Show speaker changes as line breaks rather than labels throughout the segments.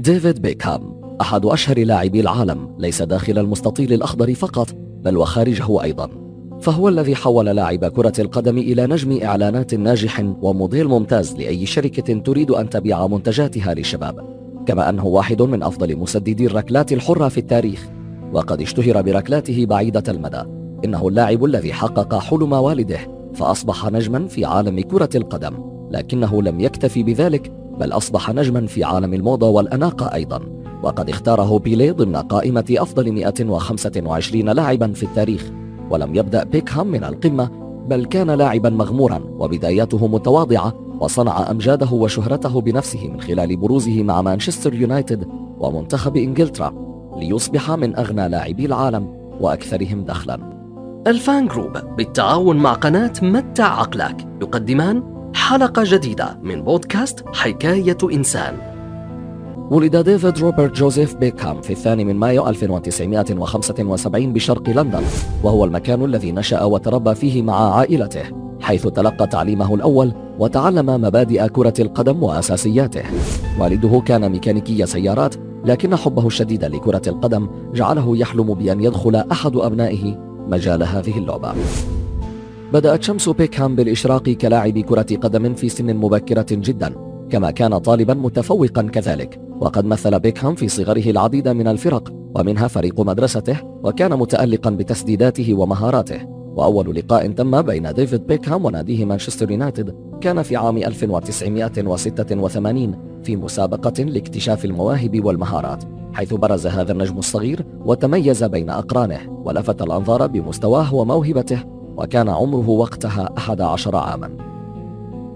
ديفيد بيكهام أحد أشهر لاعبي العالم ليس داخل المستطيل الأخضر فقط بل وخارجه أيضا. فهو الذي حول لاعب كرة القدم إلى نجم إعلانات ناجح وموديل ممتاز لأي شركة تريد أن تبيع منتجاتها للشباب. كما أنه واحد من أفضل مسددي الركلات الحرة في التاريخ. وقد اشتهر بركلاته بعيدة المدى. إنه اللاعب الذي حقق حلم والده فأصبح نجما في عالم كرة القدم. لكنه لم يكتفي بذلك بل أصبح نجما في عالم الموضة والأناقة أيضا وقد اختاره بيلي ضمن قائمة أفضل 125 لاعبا في التاريخ. ولم يبدأ بيكهام من القمة بل كان لاعبا مغمورا وبداياته متواضعة وصنع أمجاده وشهرته بنفسه من خلال بروزه مع مانشستر يونايتد ومنتخب إنجلترا ليصبح من أغنى لاعبي العالم وأكثرهم دخلا. الفان جروب بالتعاون مع قناة متع عقلك يقدمان حلقة جديدة من بودكاست حكاية إنسان. ولد ديفيد روبرت جوزيف بيكهام في الثاني من مايو 1975 بشرق لندن وهو المكان الذي نشأ وتربى فيه مع عائلته حيث تلقى تعليمه الأول وتعلم مبادئ كرة القدم وأساسياته. والده كان ميكانيكي سيارات لكن حبه الشديد لكرة القدم جعله يحلم بأن يدخل أحد أبنائه مجال هذه اللعبة. بدأت شمس بيكهام بالإشراق كلاعب كرة قدم في سن مبكرة جدا كما كان طالبا متفوقا كذلك. وقد مثل بيكهام في صغره العديد من الفرق ومنها فريق مدرسته وكان متألقا بتسديداته ومهاراته. وأول لقاء تم بين ديفيد بيكهام وناديه مانشستر يونايتد كان في عام 1986 في مسابقة لاكتشاف المواهب والمهارات حيث برز هذا النجم الصغير وتميز بين أقرانه ولفت الأنظار بمستواه وموهبته. وكان عمره وقتها 11 عاما.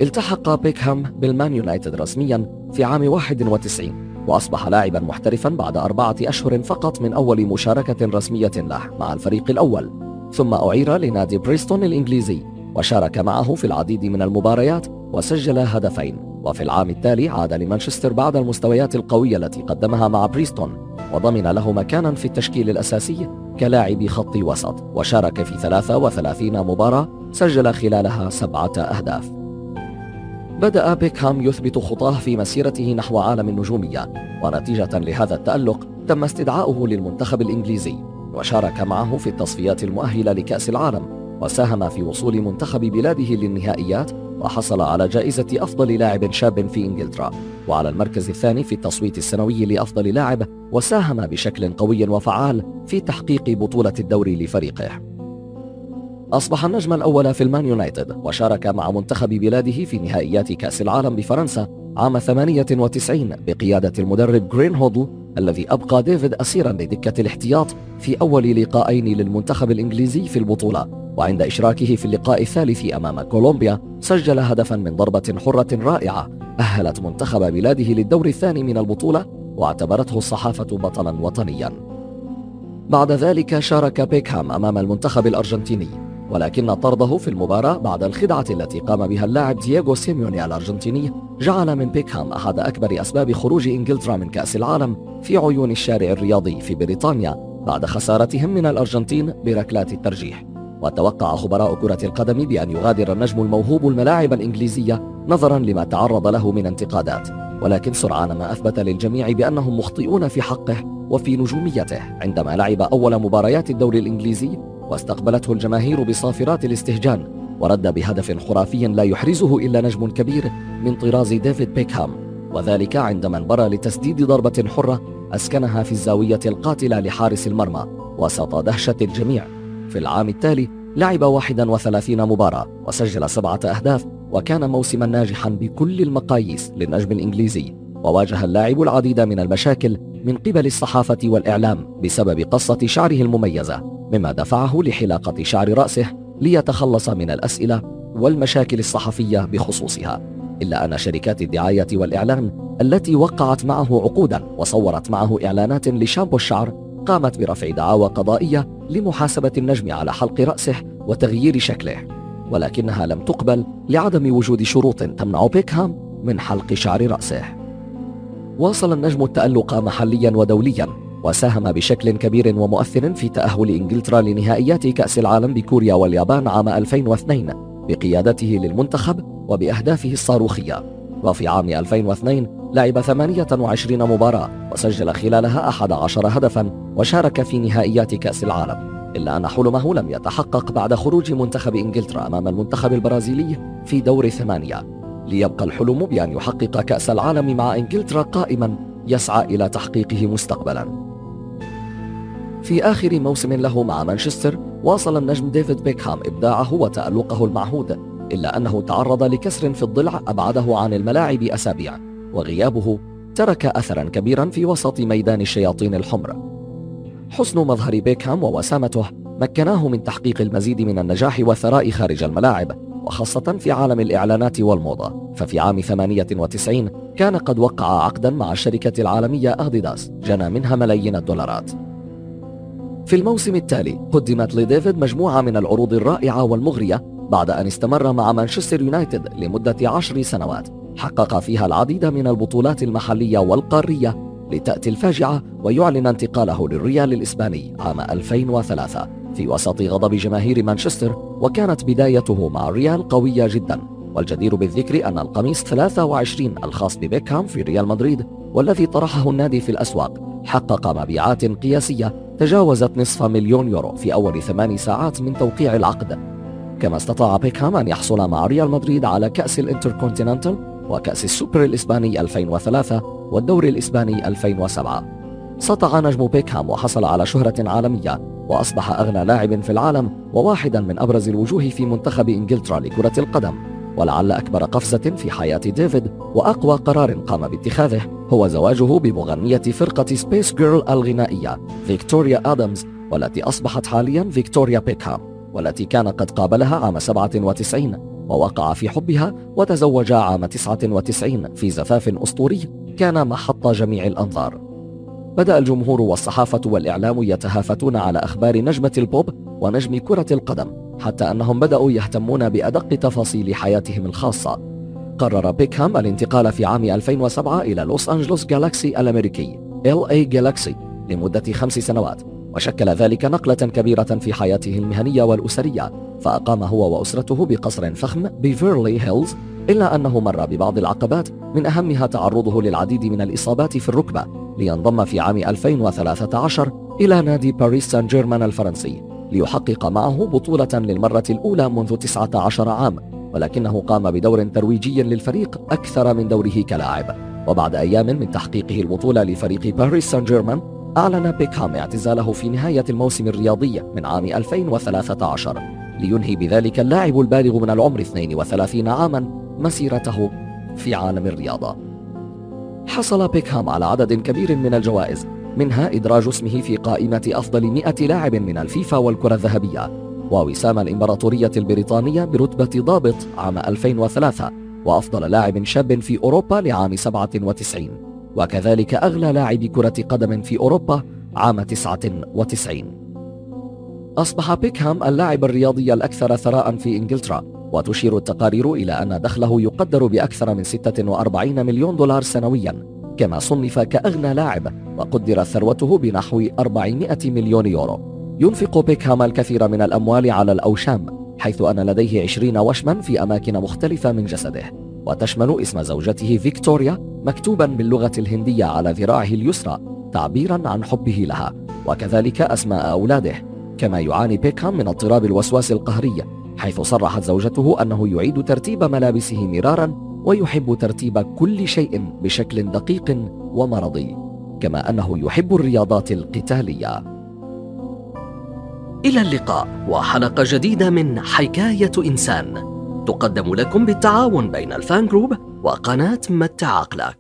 التحق بيكهام بالمان يونايتد رسميا في عام 91 وأصبح لاعبا محترفا بعد أربعة أشهر فقط من أول مشاركة رسمية له مع الفريق الأول. ثم أعير لنادي بريستون الإنجليزي وشارك معه في العديد من المباريات وسجل هدفين. وفي العام التالي عاد لمانشستر بعد المستويات القوية التي قدمها مع بريستون. وضمن له مكانا في التشكيل الأساسي كلاعب خط وسط وشارك في 33 مباراة سجل خلالها سبعة أهداف. بدأ بيكهام يثبت خطاه في مسيرته نحو عالم النجومية ونتيجة لهذا التألق تم استدعاؤه للمنتخب الإنجليزي وشارك معه في التصفيات المؤهلة لكأس العالم وساهم في وصول منتخب بلاده للنهائيات وحصل على جائزة أفضل لاعب شاب في إنجلترا. وعلى المركز الثاني في التصويت السنوي لأفضل لاعب وساهم بشكل قوي وفعال في تحقيق بطولة الدوري لفريقه. أصبح النجم الأول في المان يونايتد وشارك مع منتخب بلاده في نهائيات كأس العالم بفرنسا عام 98 بقيادة المدرب جلين هودل الذي أبقى ديفيد أسيرا لدكة الاحتياط في أول لقاءين للمنتخب الإنجليزي في البطولة. وعند إشراكه في اللقاء الثالث أمام كولومبيا سجل هدفا من ضربة حرة رائعة أهلت منتخب بلاده للدور الثاني من البطولة واعتبرته الصحافة بطلا وطنيا. بعد ذلك شارك بيكهام أمام المنتخب الأرجنتيني. ولكن طرده في المباراة بعد الخدعة التي قام بها اللاعب دييغو سيميوني الأرجنتيني. جعل من بيكهام أحد أكبر أسباب خروج إنجلترا من كأس العالم في عيون الشارع الرياضي في بريطانيا بعد خسارتهم من الأرجنتين بركلات الترجيح. وتوقع خبراء كرة القدم بأن يغادر النجم الموهوب الملاعب الإنجليزية نظرا لما تعرض له من انتقادات. ولكن سرعان ما أثبت للجميع بأنهم مخطئون في حقه وفي نجوميته عندما لعب أول مباريات الدوري الإنجليزي واستقبلته الجماهير بصافرات الاستهجان ورد بهدف خرافي لا يحرزه إلا نجم كبير من طراز ديفيد بيكهام. وذلك عندما انبرى لتسديد ضربة حرة أسكنها في الزاوية القاتلة لحارس المرمى وسط دهشة الجميع. في العام التالي لعب 31 مباراة وسجل سبعة أهداف وكان موسما ناجحا بكل المقاييس للنجم الإنجليزي. وواجه اللاعب العديد من المشاكل من قبل الصحافة والإعلام بسبب قصة شعره المميزة مما دفعه لحلاقة شعر رأسه ليتخلص من الأسئلة والمشاكل الصحفية بخصوصها. إلا أن شركات الدعاية والإعلان التي وقعت معه عقودا وصورت معه إعلانات لشامبو الشعر قامت برفع دعاوى قضائية لمحاسبة النجم على حلق رأسه وتغيير شكله. ولكنها لم تقبل لعدم وجود شروط تمنع بيكهام من حلق شعر رأسه. واصل النجم التألق محليا ودوليا وساهم بشكل كبير ومؤثر في تأهل إنجلترا لنهائيات كأس العالم بكوريا واليابان عام 2002 بقيادته للمنتخب وبأهدافه الصاروخية. وفي عام 2002 لعب 28 مباراة وسجل خلالها 11 هدفا وشارك في نهائيات كأس العالم. إلا أن حلمه لم يتحقق بعد خروج منتخب إنجلترا أمام المنتخب البرازيلي في دور ثمانية. ليبقى الحلم بأن يحقق كأس العالم مع إنجلترا قائما يسعى إلى تحقيقه مستقبلا. في آخر موسم له مع مانشستر واصل النجم ديفيد بيكهام إبداعه وتألقه المعهود إلا أنه تعرض لكسر في الضلع أبعده عن الملاعب أسابيع وغيابه ترك أثرا كبيرا في وسط ميدان الشياطين الحمر. حسن مظهر بيكهام ووسامته مكناه من تحقيق المزيد من النجاح والثراء خارج الملاعب وخاصة في عالم الإعلانات والموضة. ففي عام 98 كان قد وقع عقدا مع الشركة العالمية أديداس جنى منها ملايين الدولارات. في الموسم التالي قدمت لديفيد مجموعة من العروض الرائعة والمغرية بعد أن استمر مع مانشستر يونايتد لمدة عشر سنوات. حقق فيها العديد من البطولات المحلية والقارية لتأتي الفاجعة ويعلن انتقاله للريال الإسباني عام 2003 في وسط غضب جماهير مانشستر وكانت بدايته مع الريال قوية جدا. والجدير بالذكر أن القميص 23 الخاص ببيكهام في ريال مدريد والذي طرحه النادي في الأسواق حقق مبيعات قياسية تجاوزت نصف مليون يورو في أول ثمان ساعات من توقيع العقد. كما استطاع بيكهام أن يحصل مع ريال مدريد على كأس الإنتركونتيننتال وكأس السوبر الإسباني 2003 والدوري الإسباني 2007 سطع نجم بيكهام وحصل على شهرة عالمية وأصبح أغنى لاعب في العالم وواحدا من أبرز الوجوه في منتخب إنجلترا لكرة القدم. ولعل أكبر قفزة في حياة ديفيد وأقوى قرار قام باتخاذه هو زواجه بمغنية فرقة Spice Girl الغنائية فيكتوريا آدمز والتي أصبحت حاليا فيكتوريا بيكهام والتي كان قد قابلها عام 97 ووقع في حبها وتزوجا عام 99 في زفاف أسطوري. كان محط جميع الأنظار. بدأ الجمهور والصحافة والإعلام يتهافتون على أخبار نجمة البوب ونجم كرة القدم حتى أنهم بدأوا يهتمون بأدق تفاصيل حياتهم الخاصة. قرر بيكهام الانتقال في عام 2007 إلى لوس أنجلوس جالاكسي الأمريكي LA Galaxy لمدة خمس سنوات وشكل ذلك نقلة كبيرة في حياته المهنية والأسرية فأقام هو وأسرته بقصر فخم ببيفيرلي هيلز إلا أنه مر ببعض العقبات من أهمها تعرضه للعديد من الإصابات في الركبة لينضم في عام 2013 إلى نادي باريس سان جيرمان الفرنسي ليحقق معه بطولة للمرة الأولى منذ 19 عام ولكنه قام بدور ترويجي للفريق أكثر من دوره كلاعب. وبعد أيام من تحقيقه البطولة لفريق باريس سان جيرمان أعلن بيكهام اعتزاله في نهاية الموسم الرياضي من عام 2013 لينهي بذلك اللاعب البالغ من العمر 32 عاما مسيرته في عالم الرياضة. حصل بيكهام على عدد كبير من الجوائز منها إدراج اسمه في قائمة أفضل 100 لاعب من الفيفا والكرة الذهبية ووسام الإمبراطورية البريطانية برتبة ضابط عام 2003 وأفضل لاعب شاب في أوروبا لعام 97 وكذلك أغلى لاعب كرة قدم في أوروبا عام 99 أصبح بيكهام اللاعب الرياضي الأكثر ثراء في إنجلترا وتشير التقارير إلى أن دخله يقدر بأكثر من 46 مليون دولار سنويا كما صنف كأغنى لاعب وقدر ثروته بنحو 400 مليون يورو. ينفق بيكهام الكثير من الأموال على الأوشام حيث أن لديه 20 وشما في أماكن مختلفة من جسده. وتشمل اسم زوجته فيكتوريا مكتوبا باللغة الهندية على ذراعه اليسرى تعبيرا عن حبه لها وكذلك أسماء أولاده. كما يعاني بيكهام من اضطراب الوسواس القهري حيث صرحت زوجته أنه يعيد ترتيب ملابسه مرارا ويحب ترتيب كل شيء بشكل دقيق ومرضي كما أنه يحب الرياضات القتالية. إلى اللقاء وحلقة جديدة من حكاية إنسان. تقدم لكم بالتعاون بين الفان جروب وقناة متع عقلك